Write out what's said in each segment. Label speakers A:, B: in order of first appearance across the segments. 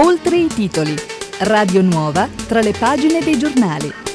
A: Oltre i titoli. Radio Nuova tra le pagine dei giornali.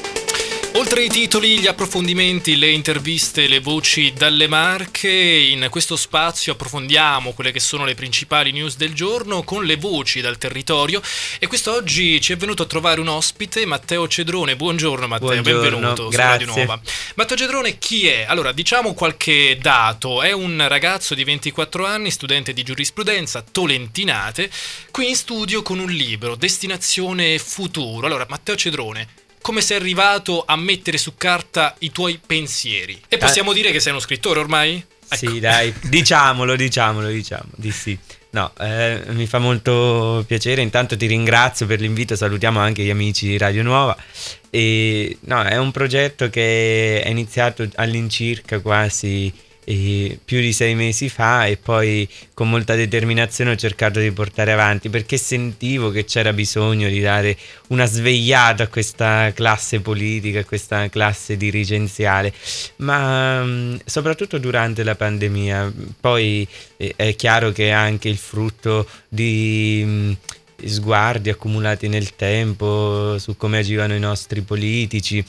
B: Oltre i titoli, gli approfondimenti, le interviste, le voci dalle Marche, in questo spazio approfondiamo quelle che sono le principali news del giorno con le voci dal territorio e quest'oggi ci è venuto a trovare un ospite, Matteo Cedrone. Buongiorno Matteo,
C: Buongiorno,
B: benvenuto
C: grazie.
B: Matteo Cedrone chi è? Allora, diciamo qualche dato. È un ragazzo di 24 anni, studente di giurisprudenza, tolentinate, qui in studio con un libro, Destinazione Futuro. Allora, Matteo Cedrone, come sei arrivato a mettere su carta i tuoi pensieri? E possiamo dire che sei uno scrittore ormai? Ecco.
C: Sì, dai, diciamolo, diciamolo, diciamo, di sì. No, eh, mi fa molto piacere, intanto ti ringrazio per l'invito, salutiamo anche gli amici di Radio Nuova. E, no, è un progetto che è iniziato all'incirca quasi eh, più di sei mesi fa e poi con molta determinazione ho cercato di portare avanti perché sentivo che c'era bisogno di dare una svegliata a questa classe politica, a questa classe dirigenziale, ma mh, soprattutto durante la pandemia. Poi eh, è chiaro che è anche il frutto di... mh, sguardi accumulati nel tempo su come agivano i nostri politici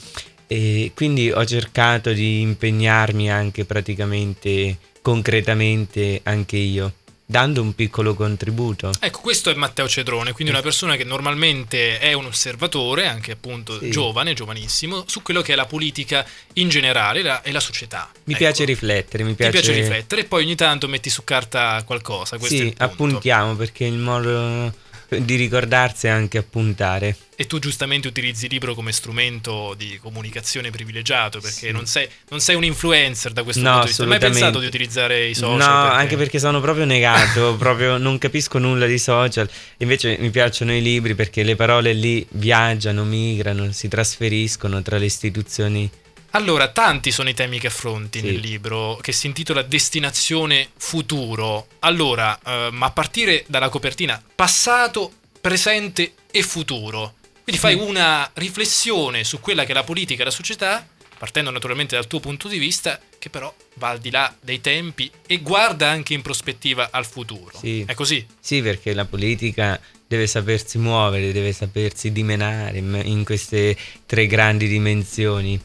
C: e quindi ho cercato di impegnarmi anche praticamente concretamente anche io dando un piccolo contributo
B: Ecco, questo è Matteo Cedrone, quindi una persona che normalmente è un osservatore, anche appunto
C: Sì.
B: giovane, giovanissimo, su quello che è la politica in generale la- e la società.
C: mi
B: Ecco.
C: piace riflettere mi
B: Ti
C: piace,
B: piace riflettere e poi ogni tanto metti su carta qualcosa. Questo
C: sì appuntiamo perché il modo di ricordarsi è anche appuntare
B: E tu giustamente utilizzi il libro come strumento di comunicazione privilegiato perché
C: Sì.
B: non, sei, non sei un influencer da questo
C: No,
B: punto di vista. Hai mai pensato di utilizzare i social?
C: No,
B: perché-
C: anche perché sono proprio negato, proprio non capisco nulla di social. Invece mi piacciono i libri perché le parole lì viaggiano, migrano, si trasferiscono tra le istituzioni.
B: Allora, tanti sono i temi che affronti
C: Sì.
B: nel libro, che si intitola Destinazione Futuro. Allora, ehm, a partire dalla copertina, passato, presente e futuro. Quindi fai una riflessione su quella che è la politica e la società, partendo naturalmente dal tuo punto di vista, che però va al di là dei tempi e guarda anche in prospettiva al futuro.
C: Sì.
B: È così?
C: Sì, perché la politica deve sapersi muovere, deve sapersi dimenare in queste tre grandi dimensioni.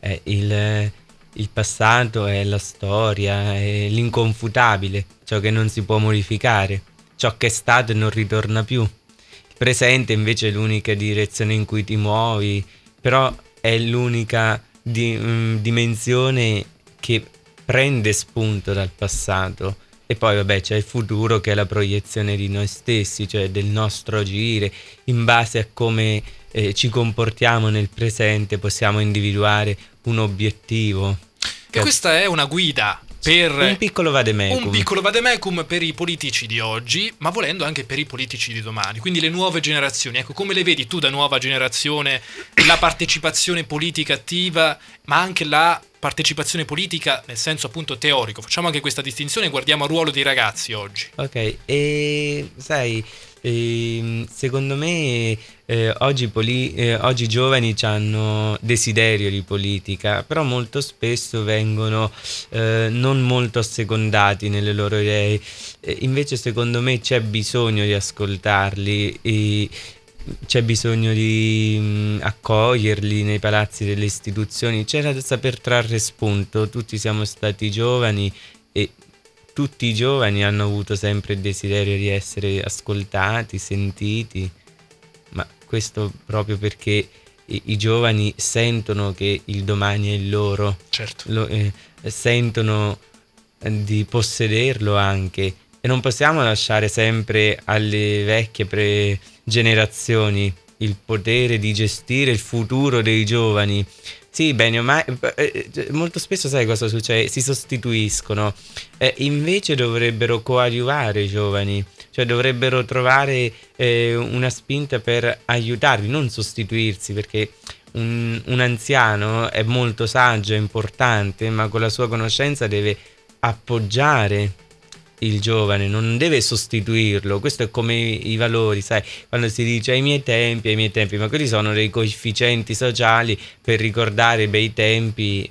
C: Eh, il, il passato è la storia, è l'inconfutabile, ciò che non si può modificare, ciò che è stato e non ritorna più. Il presente invece è l'unica direzione in cui ti muovi, però è l'unica di- mm, dimensione che prende spunto dal passato. E poi vabbè c'è il futuro che è la proiezione di noi stessi, cioè del nostro agire, in base a come eh, ci comportiamo nel presente possiamo individuare un obiettivo.
B: E questa è una guida per
C: Un piccolo vademecum.
B: un piccolo vademecum per i politici di oggi, ma volendo anche per i politici di domani, quindi le nuove generazioni. Ecco, come le vedi tu da nuova generazione la partecipazione politica attiva, ma anche la partecipazione politica nel senso appunto teorico. Facciamo anche questa distinzione, guardiamo il ruolo dei ragazzi oggi.
C: Ok, e sai, ehm, secondo me eh, oggi, poli- eh, oggi i giovani hanno desiderio di politica, però molto spesso vengono eh, non molto assecondati nelle loro idee. Invece secondo me c'è bisogno di ascoltarli e c'è bisogno di accoglierli nei palazzi delle istituzioni, c'è da saper trarre spunto, tutti siamo stati giovani e tutti i giovani hanno avuto sempre il desiderio di essere ascoltati, sentiti, ma questo proprio perché i, i giovani sentono che il domani è il loro,
B: Certo.
C: lo- eh, sentono eh, di possederlo anche e non possiamo lasciare sempre alle vecchie pre- generazioni il potere di gestire il futuro dei giovani. Sì, bene, ma eh, eh, molto spesso sai cosa succede? Si sostituiscono. Eh, invece dovrebbero coadiuvare i giovani, cioè dovrebbero trovare eh, una spinta per aiutarli, non sostituirsi, perché un, un anziano è molto saggio, è importante, ma con la sua conoscenza deve appoggiare il giovane, non deve sostituirlo. Questo è come i, valori, sai, quando si dice ai miei tempi, ai miei tempi, ma quelli sono dei coefficienti sociali per ricordare i bei tempi.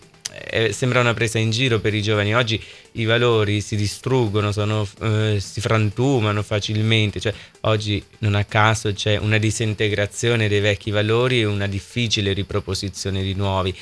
C: Eh, sembra una presa in giro per i giovani. Oggi i valori si distruggono, sono, eh, si frantumano facilmente, cioè oggi non a caso c'è una disintegrazione dei vecchi valori e una difficile riproposizione di nuovi,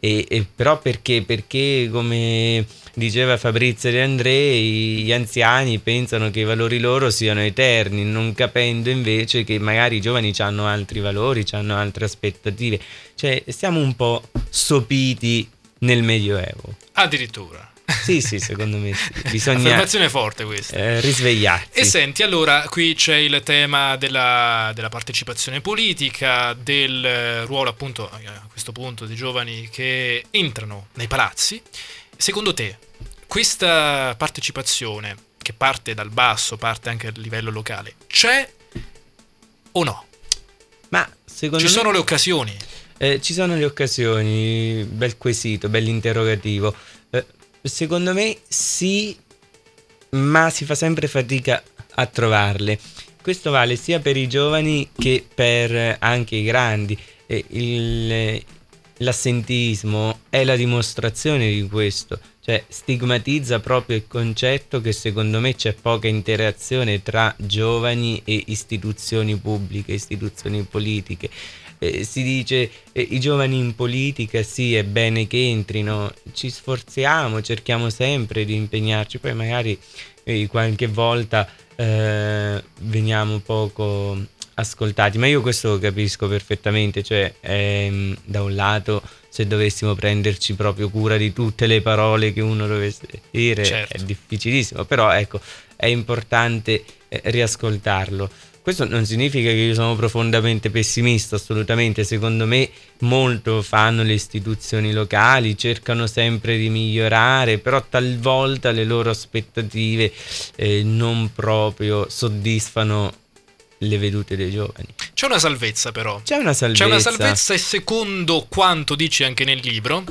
C: e, e però perché? Perché come diceva Fabrizio De Andrei, gli anziani pensano che i valori loro siano eterni, non capendo invece che magari i giovani hanno altri valori, hanno altre aspettative, cioè siamo un po' sopiti nel Medioevo.
B: Addirittura.
C: Sì, sì, secondo me sì. Bisogna
B: Affermazione forte questa.
C: eh, risvegliarsi.
B: E senti, allora qui c'è il tema della, della partecipazione politica, del ruolo appunto eh, a questo punto dei giovani che entrano nei palazzi. Secondo te, questa partecipazione che parte dal basso, parte anche a livello locale, c'è o no?
C: Ma secondo
B: Ci
C: me
B: sono le occasioni?
C: eh, ci sono le occasioni, bel quesito, bell'interrogativo. Secondo me sì, ma si fa sempre fatica a trovarle. Questo vale sia per i giovani che per anche i grandi. Il- l'assentismo è la dimostrazione di questo, cioè stigmatizza proprio il concetto che secondo me c'è poca interazione tra giovani e istituzioni pubbliche, istituzioni politiche. Eh, si dice eh, i giovani in politica sì è bene che entrino, ci sforziamo, cerchiamo sempre di impegnarci, poi magari eh, qualche volta eh, veniamo poco ascoltati, ma io questo lo capisco perfettamente, cioè ehm, da un lato se dovessimo prenderci proprio cura di tutte le parole che uno dovesse dire
B: Certo.
C: è difficilissimo, però ecco è importante eh, riascoltarlo. Questo non significa che io sono profondamente pessimista, assolutamente, secondo me molto fanno le istituzioni locali, cercano sempre di migliorare, però talvolta le loro aspettative eh, non proprio soddisfano le vedute dei giovani.
B: C'è una salvezza però.
C: C'è una salvezza.
B: C'è una salvezza e secondo quanto dici anche nel libro,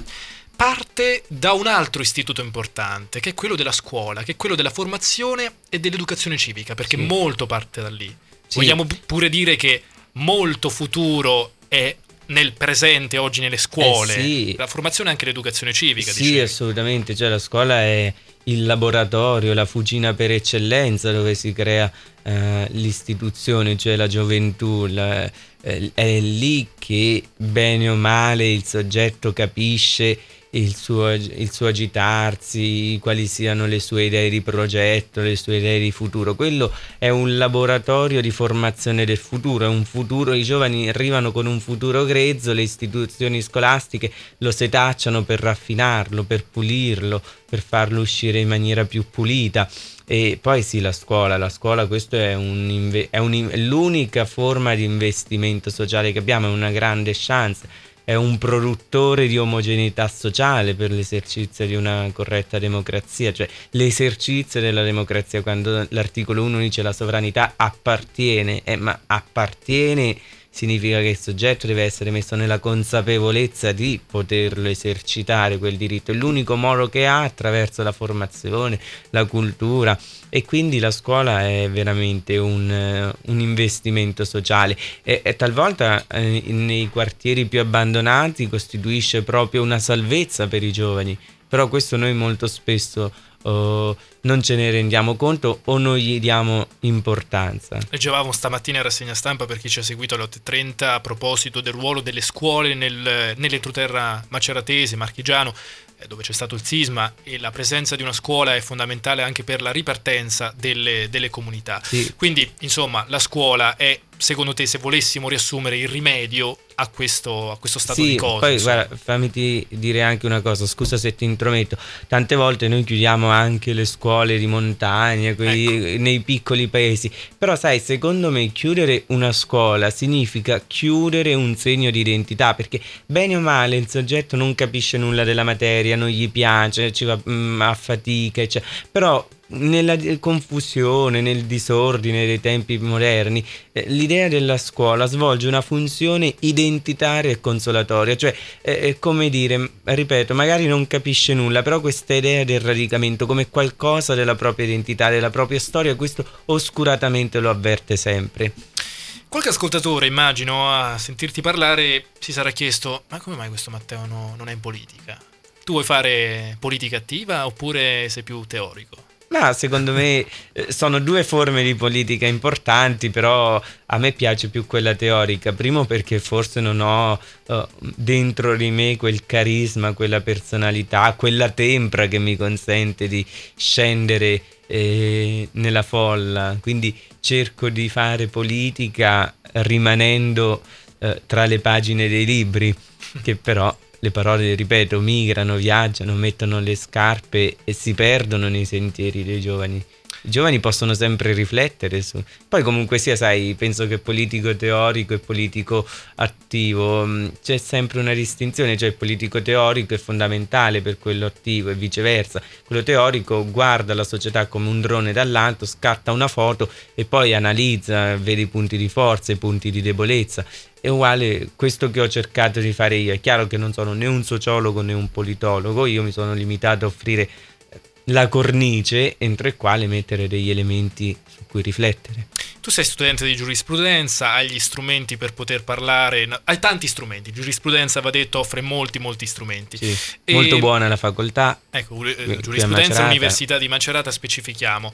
B: parte da un altro istituto importante, che è quello della scuola, che è quello della formazione e dell'educazione civica, perché
C: Sì.
B: molto parte da lì.
C: Sì.
B: Vogliamo pu- pure dire che molto futuro è nel presente oggi nelle scuole.
C: Eh sì.
B: La formazione e anche l'educazione civica,
C: Sì,
B: dicevi.
C: assolutamente, cioè la scuola è il laboratorio, la fucina per eccellenza dove si crea eh, l'istituzione, cioè la gioventù, la- eh, è lì che bene o male il soggetto capisce il suo, il suo agitarsi, quali siano le sue idee di progetto, le sue idee di futuro. Quello è un laboratorio di formazione del futuro, è un futuro, i giovani arrivano con un futuro grezzo, le istituzioni scolastiche lo setacciano per raffinarlo, per pulirlo, per farlo uscire in maniera più pulita. E poi sì, la scuola, la scuola questo è, un è un l'unica forma di investimento sociale che abbiamo, è una grande chance, è un produttore di omogeneità sociale per l'esercizio di una corretta democrazia, cioè l'esercizio della democrazia quando l'articolo 1 dice la sovranità appartiene, eh, ma appartiene significa che il soggetto deve essere messo nella consapevolezza di poterlo esercitare quel diritto. È l'unico modo che ha attraverso la formazione, la cultura e quindi la scuola è veramente un, eh, un investimento sociale e, e talvolta eh, nei quartieri più abbandonati costituisce proprio una salvezza per i giovani. Però questo noi molto spesso oh, non ce ne rendiamo conto o non gli diamo importanza.
B: Leggevamo stamattina in rassegna stampa per chi ci ha seguito alle 8.30 a proposito del ruolo delle scuole nel, nell'entroterra maceratese, marchigiano, eh, dove c'è stato il sisma e la presenza di una scuola è fondamentale anche per la ripartenza delle, delle comunità.
C: Sì.
B: Quindi, insomma, la scuola è, secondo te, se volessimo riassumere il rimedio a questo, a questo stato
C: sì,
B: di cose.
C: Poi
B: insomma.
C: guarda, fammi dire anche una cosa, scusa se ti intrometto. Tante volte noi chiudiamo anche le scuole di montagna, quei-
B: Ecco.
C: nei piccoli paesi. Però sai, secondo me chiudere una scuola significa chiudere un segno di identità, perché bene o male il soggetto non capisce nulla della materia, non gli piace, ci va mm, a fatica, eccetera. Però nella confusione, nel disordine dei tempi moderni, eh, l'idea della scuola svolge una funzione identitaria e consolatoria, cioè eh, è come dire, ripeto, magari non capisce nulla, però questa idea del radicamento come qualcosa della propria identità, della propria storia, questo oscuratamente lo avverte sempre.
B: Qualche ascoltatore, immagino, a sentirti parlare si sarà chiesto: ma come mai questo Matteo no- non è in politica? Tu vuoi fare politica attiva oppure sei più teorico?
C: Ma secondo me eh, sono due forme di politica importanti, però a me piace più quella teorica. Primo perché forse non ho uh, dentro di me quel carisma, quella personalità, quella tempra che mi consente di scendere eh, nella folla. Quindi cerco di fare politica rimanendo eh, tra le pagine dei libri, che però le parole, ripeto, migrano, viaggiano, mettono le scarpe e si perdono nei sentieri dei giovani. I giovani possono sempre riflettere su. Poi, comunque sia, sai, penso che politico teorico e politico attivo mm, c'è sempre una distinzione, cioè il politico teorico è fondamentale per quello attivo e viceversa. Quello teorico guarda la società come un drone dall'alto, scatta una foto e poi analizza, vede i punti di forza, i punti di debolezza è uguale questo che ho cercato di fare io. È chiaro che non sono né un sociologo né un politologo, io mi sono limitato a offrire la cornice entro il quale mettere degli elementi su cui riflettere.
B: Tu sei studente di giurisprudenza, hai gli strumenti per poter parlare, hai tanti strumenti, giurisprudenza va detto offre molti molti strumenti.
C: Sì, e... Molto buona la facoltà.
B: Ecco, eh, giurisprudenza all'Università di Macerata specifichiamo.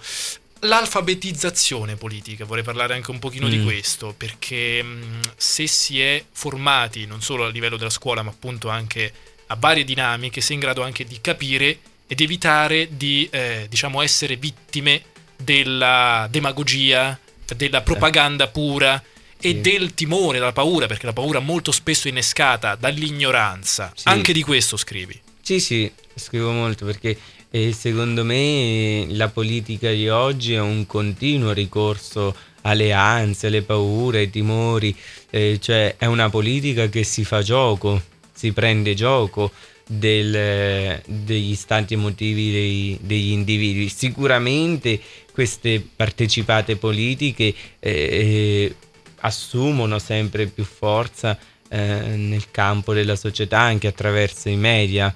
B: L'alfabetizzazione politica, vorrei parlare anche un pochino mm. di questo, perché mh, mm, se si è formati non solo a livello della scuola, ma appunto anche a varie dinamiche, si è in grado anche di capire ed evitare di, eh, diciamo, essere vittime della demagogia, della propaganda pura e sì. del timore, della paura, perché la paura molto spesso è innescata dall'ignoranza. Sì. Anche di questo scrivi.
C: Sì, sì, scrivo molto perché e secondo me la politica di oggi è un continuo ricorso alle ansie, alle paure, ai timori, eh, cioè è una politica che si fa gioco, si prende gioco del, degli stati emotivi dei, degli individui. Sicuramente queste partecipate politiche eh, assumono sempre più forza eh, nel campo della società anche attraverso i media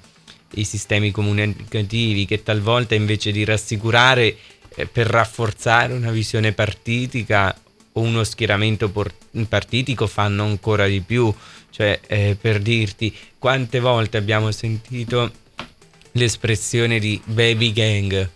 C: i sistemi comunicativi che talvolta invece di rassicurare eh, per rafforzare una visione partitica o uno schieramento por- partitico fanno ancora di più. Cioè, eh, per dirti, quante volte abbiamo sentito l'espressione di baby gang?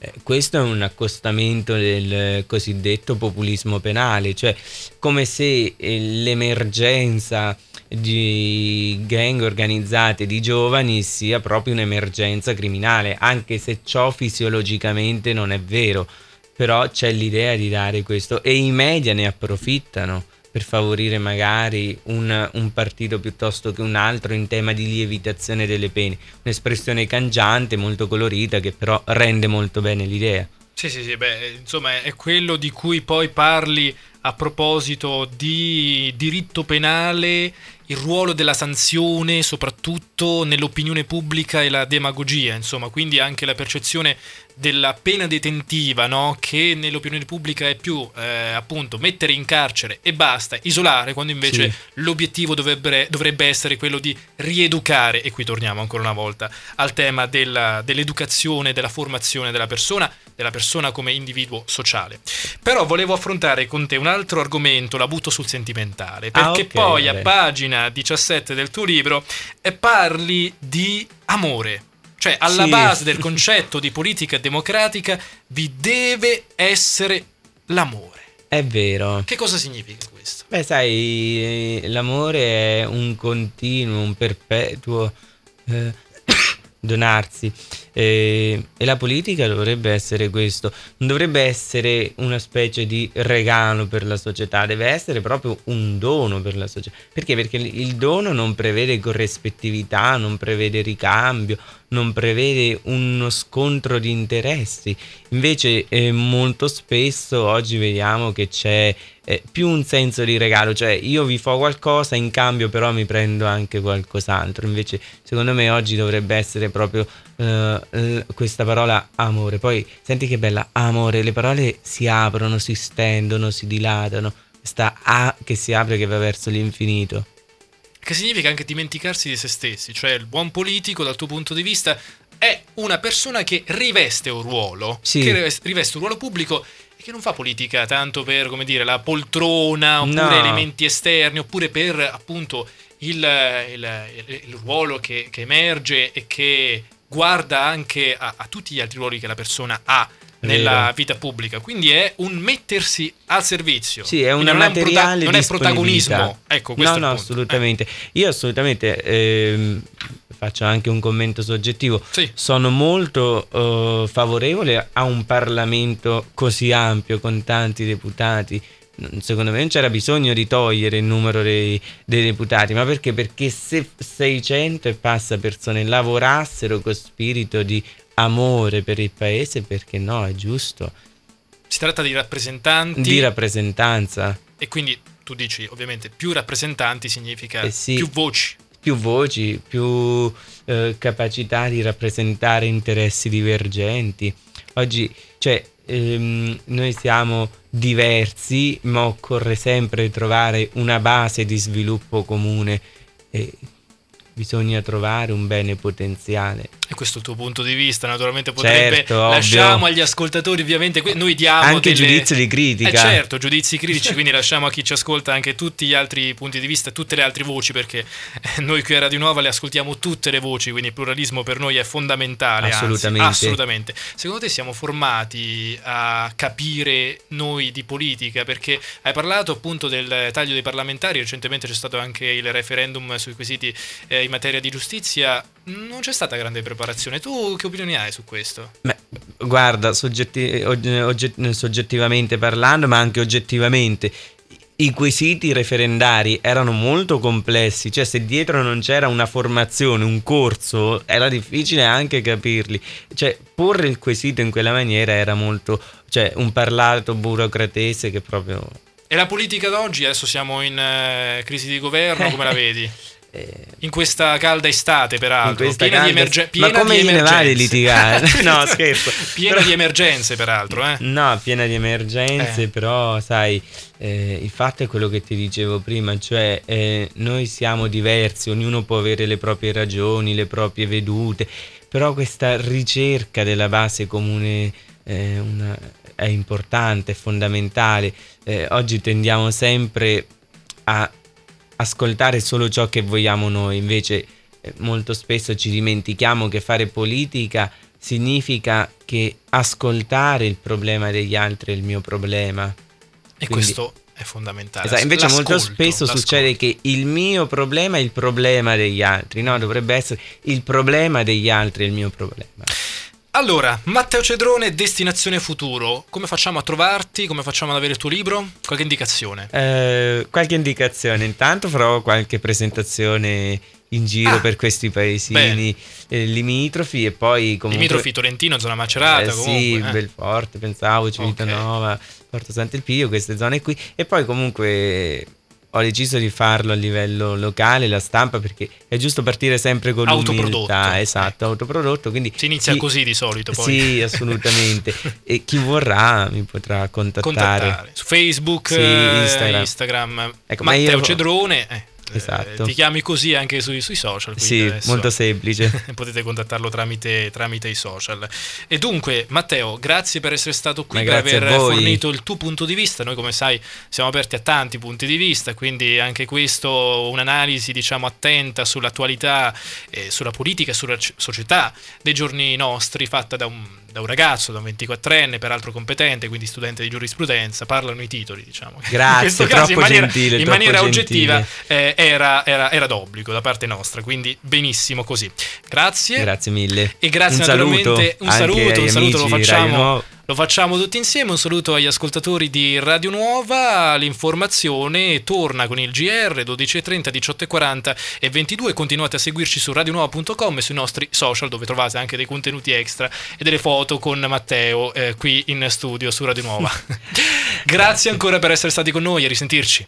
C: Eh, questo è un accostamento del cosiddetto populismo penale, cioè come se eh, l'emergenza di gang organizzate di giovani sia proprio un'emergenza criminale, anche se ciò fisiologicamente non è vero, però c'è l'idea di dare questo e i media ne approfittano per favorire magari un, un, partito piuttosto che un altro in tema di lievitazione delle pene. Un'espressione cangiante, molto colorita, che però rende molto bene l'idea.
B: Sì, sì, sì, beh, insomma è quello di cui poi parli a proposito di diritto penale il ruolo della sanzione, soprattutto nell'opinione pubblica e la demagogia, insomma, quindi anche la percezione della pena detentiva, no? che nell'opinione pubblica è più eh, appunto mettere in carcere e basta, isolare, quando invece sì. l'obiettivo dovrebbe, dovrebbe, essere quello di rieducare, e qui torniamo ancora una volta al tema della, dell'educazione, della formazione della persona, della persona come individuo sociale. Però volevo affrontare con te un altro argomento, la butto sul sentimentale, perché ah, okay, poi vabbè. a pagina 17 del tuo libro eh, parli di amore cioè, alla sì. base del concetto di politica democratica vi deve essere l'amore.
C: È vero.
B: Che cosa significa questo?
C: Beh, sai, l'amore è un continuo, un perpetuo eh, donarsi. E, e, la politica dovrebbe essere questo, non dovrebbe essere una specie di regalo per la società, deve essere proprio un dono per la società. Perché? Perché il dono non prevede corrispettività, non prevede ricambio, non prevede uno scontro di interessi. Invece eh, molto spesso oggi vediamo che c'è eh, più un senso di regalo, cioè io vi fo qualcosa, in cambio però mi prendo anche qualcos'altro. Invece secondo me oggi dovrebbe essere proprio uh, questa parola amore. Poi senti che bella, amore, le parole si aprono, si stendono, si dilatano. Questa A che si apre che va verso l'infinito.
B: Che significa anche dimenticarsi di se stessi, cioè il buon politico dal tuo punto di vista è una persona che riveste un ruolo, sì. che riveste un ruolo pubblico e che non fa politica tanto per, come dire, la poltrona oppure no. elementi esterni oppure per appunto il, il, il, il ruolo che, che, emerge e che guarda anche a, a tutti gli altri ruoli che la persona ha nella vita pubblica. Quindi è un mettersi al servizio.
C: Sì, è una non materiale
B: è un prota- Non è protagonismo. Ecco, questo
C: no,
B: no,
C: assolutamente. Eh. Io assolutamente ehm, faccio anche un commento soggettivo. Sì. Sono molto uh, favorevole a un Parlamento così ampio con tanti deputati secondo me non c'era bisogno di togliere il numero dei, dei, deputati, ma perché? Perché se 600 e passa persone lavorassero con spirito di amore per il paese, perché no, è giusto.
B: Si tratta di rappresentanti.
C: Di rappresentanza.
B: E quindi tu dici, ovviamente, più rappresentanti significa eh sì, più voci.
C: Più voci, più eh, capacità di rappresentare interessi divergenti. Oggi, cioè, ehm, noi siamo diversi, ma occorre sempre trovare una base di sviluppo comune. E bisogna trovare un bene potenziale.
B: E questo è il tuo punto di vista, naturalmente potrebbe certo, lasciamo agli ascoltatori ovviamente noi diamo
C: anche
B: delle...
C: giudizio di critica.
B: Eh certo, giudizi critici, quindi lasciamo a chi ci ascolta anche tutti gli altri punti di vista, tutte le altre voci perché noi qui a Radio Nuova le ascoltiamo tutte le voci, quindi il pluralismo per noi è fondamentale,
C: assolutamente.
B: Anzi, assolutamente. Secondo te siamo formati a capire noi di politica perché hai parlato appunto del taglio dei parlamentari, recentemente c'è stato anche il referendum sui quesiti eh, in materia di giustizia, non c'è stata grande preparazione. Tu che opinioni hai su questo?
C: Beh, guarda, soggetti, ogget, soggettivamente parlando, ma anche oggettivamente, i quesiti referendari erano molto complessi, cioè se dietro non c'era una formazione, un corso, era difficile anche capirli. Cioè, porre il quesito in quella maniera era molto, cioè, un parlato burocratese che proprio...
B: E la politica d'oggi, adesso siamo in uh, crisi di governo, come la vedi? Eh, in questa calda estate, peraltro, piena, calda... di, emerge... piena
C: Ma come
B: di
C: emergenze. Ne litigare? no, scherzo.
B: piena però... di emergenze, peraltro. Eh?
C: No, piena di emergenze, eh. però, sai, eh, il fatto è quello che ti dicevo prima, cioè eh, noi siamo diversi, ognuno può avere le proprie ragioni, le proprie vedute, però questa ricerca della base comune eh, una... è importante, è fondamentale. Oggi tendiamo sempre a ascoltare solo ciò che vogliamo noi, invece eh, molto spesso ci dimentichiamo che fare politica significa che ascoltare il problema degli altri è il mio problema.
B: E Quindi, questo è fondamentale.
C: Esatto, invece molto spesso l'ascolto. succede che il mio problema è il problema degli altri, no? Dovrebbe essere il problema degli altri è il mio problema.
B: Allora, Matteo Cedrone, Destinazione Futuro, come facciamo a trovarti? Come facciamo ad avere il tuo libro? Qualche indicazione?
C: Eh, qualche indicazione, intanto farò qualche presentazione in giro ah, per questi paesini eh, limitrofi e poi comunque...
B: Limitrofi Tolentino, zona Macerata
C: eh,
B: comunque.
C: Sì, eh. Belforte, pensavo, Civitanova, okay. Porto Sant'Elpidio, queste zone qui e poi comunque ho deciso di farlo a livello locale, la stampa, perché è giusto partire sempre con l'umiltà, esatto, autoprodotto. Quindi
B: si inizia
C: chi,
B: così di solito poi.
C: Sì, assolutamente. e chi vorrà mi potrà contattare. contattare.
B: Su Facebook, sì, Instagram. Instagram. Ecco, Matteo io... Cedrone. Eh esatto. ti chiami così anche sui, sui social.
C: Sì, molto semplice.
B: potete contattarlo tramite, tramite, i social. E dunque, Matteo, grazie per essere stato qui, per aver fornito il tuo punto di vista. Noi, come sai, siamo aperti a tanti punti di vista, quindi anche questo, un'analisi, diciamo, attenta sull'attualità, eh, sulla politica sulla società dei giorni nostri, fatta da un da un ragazzo, da un 24enne, peraltro competente, quindi studente di giurisprudenza, parlano i titoli, diciamo.
C: Grazie, in caso, in maniera,
B: gentile, in maniera oggettiva eh, era, era, era, d'obbligo da parte nostra, quindi benissimo così. Grazie.
C: Grazie mille.
B: E grazie un naturalmente, saluto un saluto, un saluto lo facciamo lo facciamo tutti insieme. Un saluto agli ascoltatori di Radio Nuova. L'informazione torna con il GR 12.30, 18.40 e 22. Continuate a seguirci su radionuova.com e sui nostri social dove trovate anche dei contenuti extra e delle foto con Matteo eh, qui in studio su Radio Nuova. Grazie ancora per essere stati con noi e risentirci.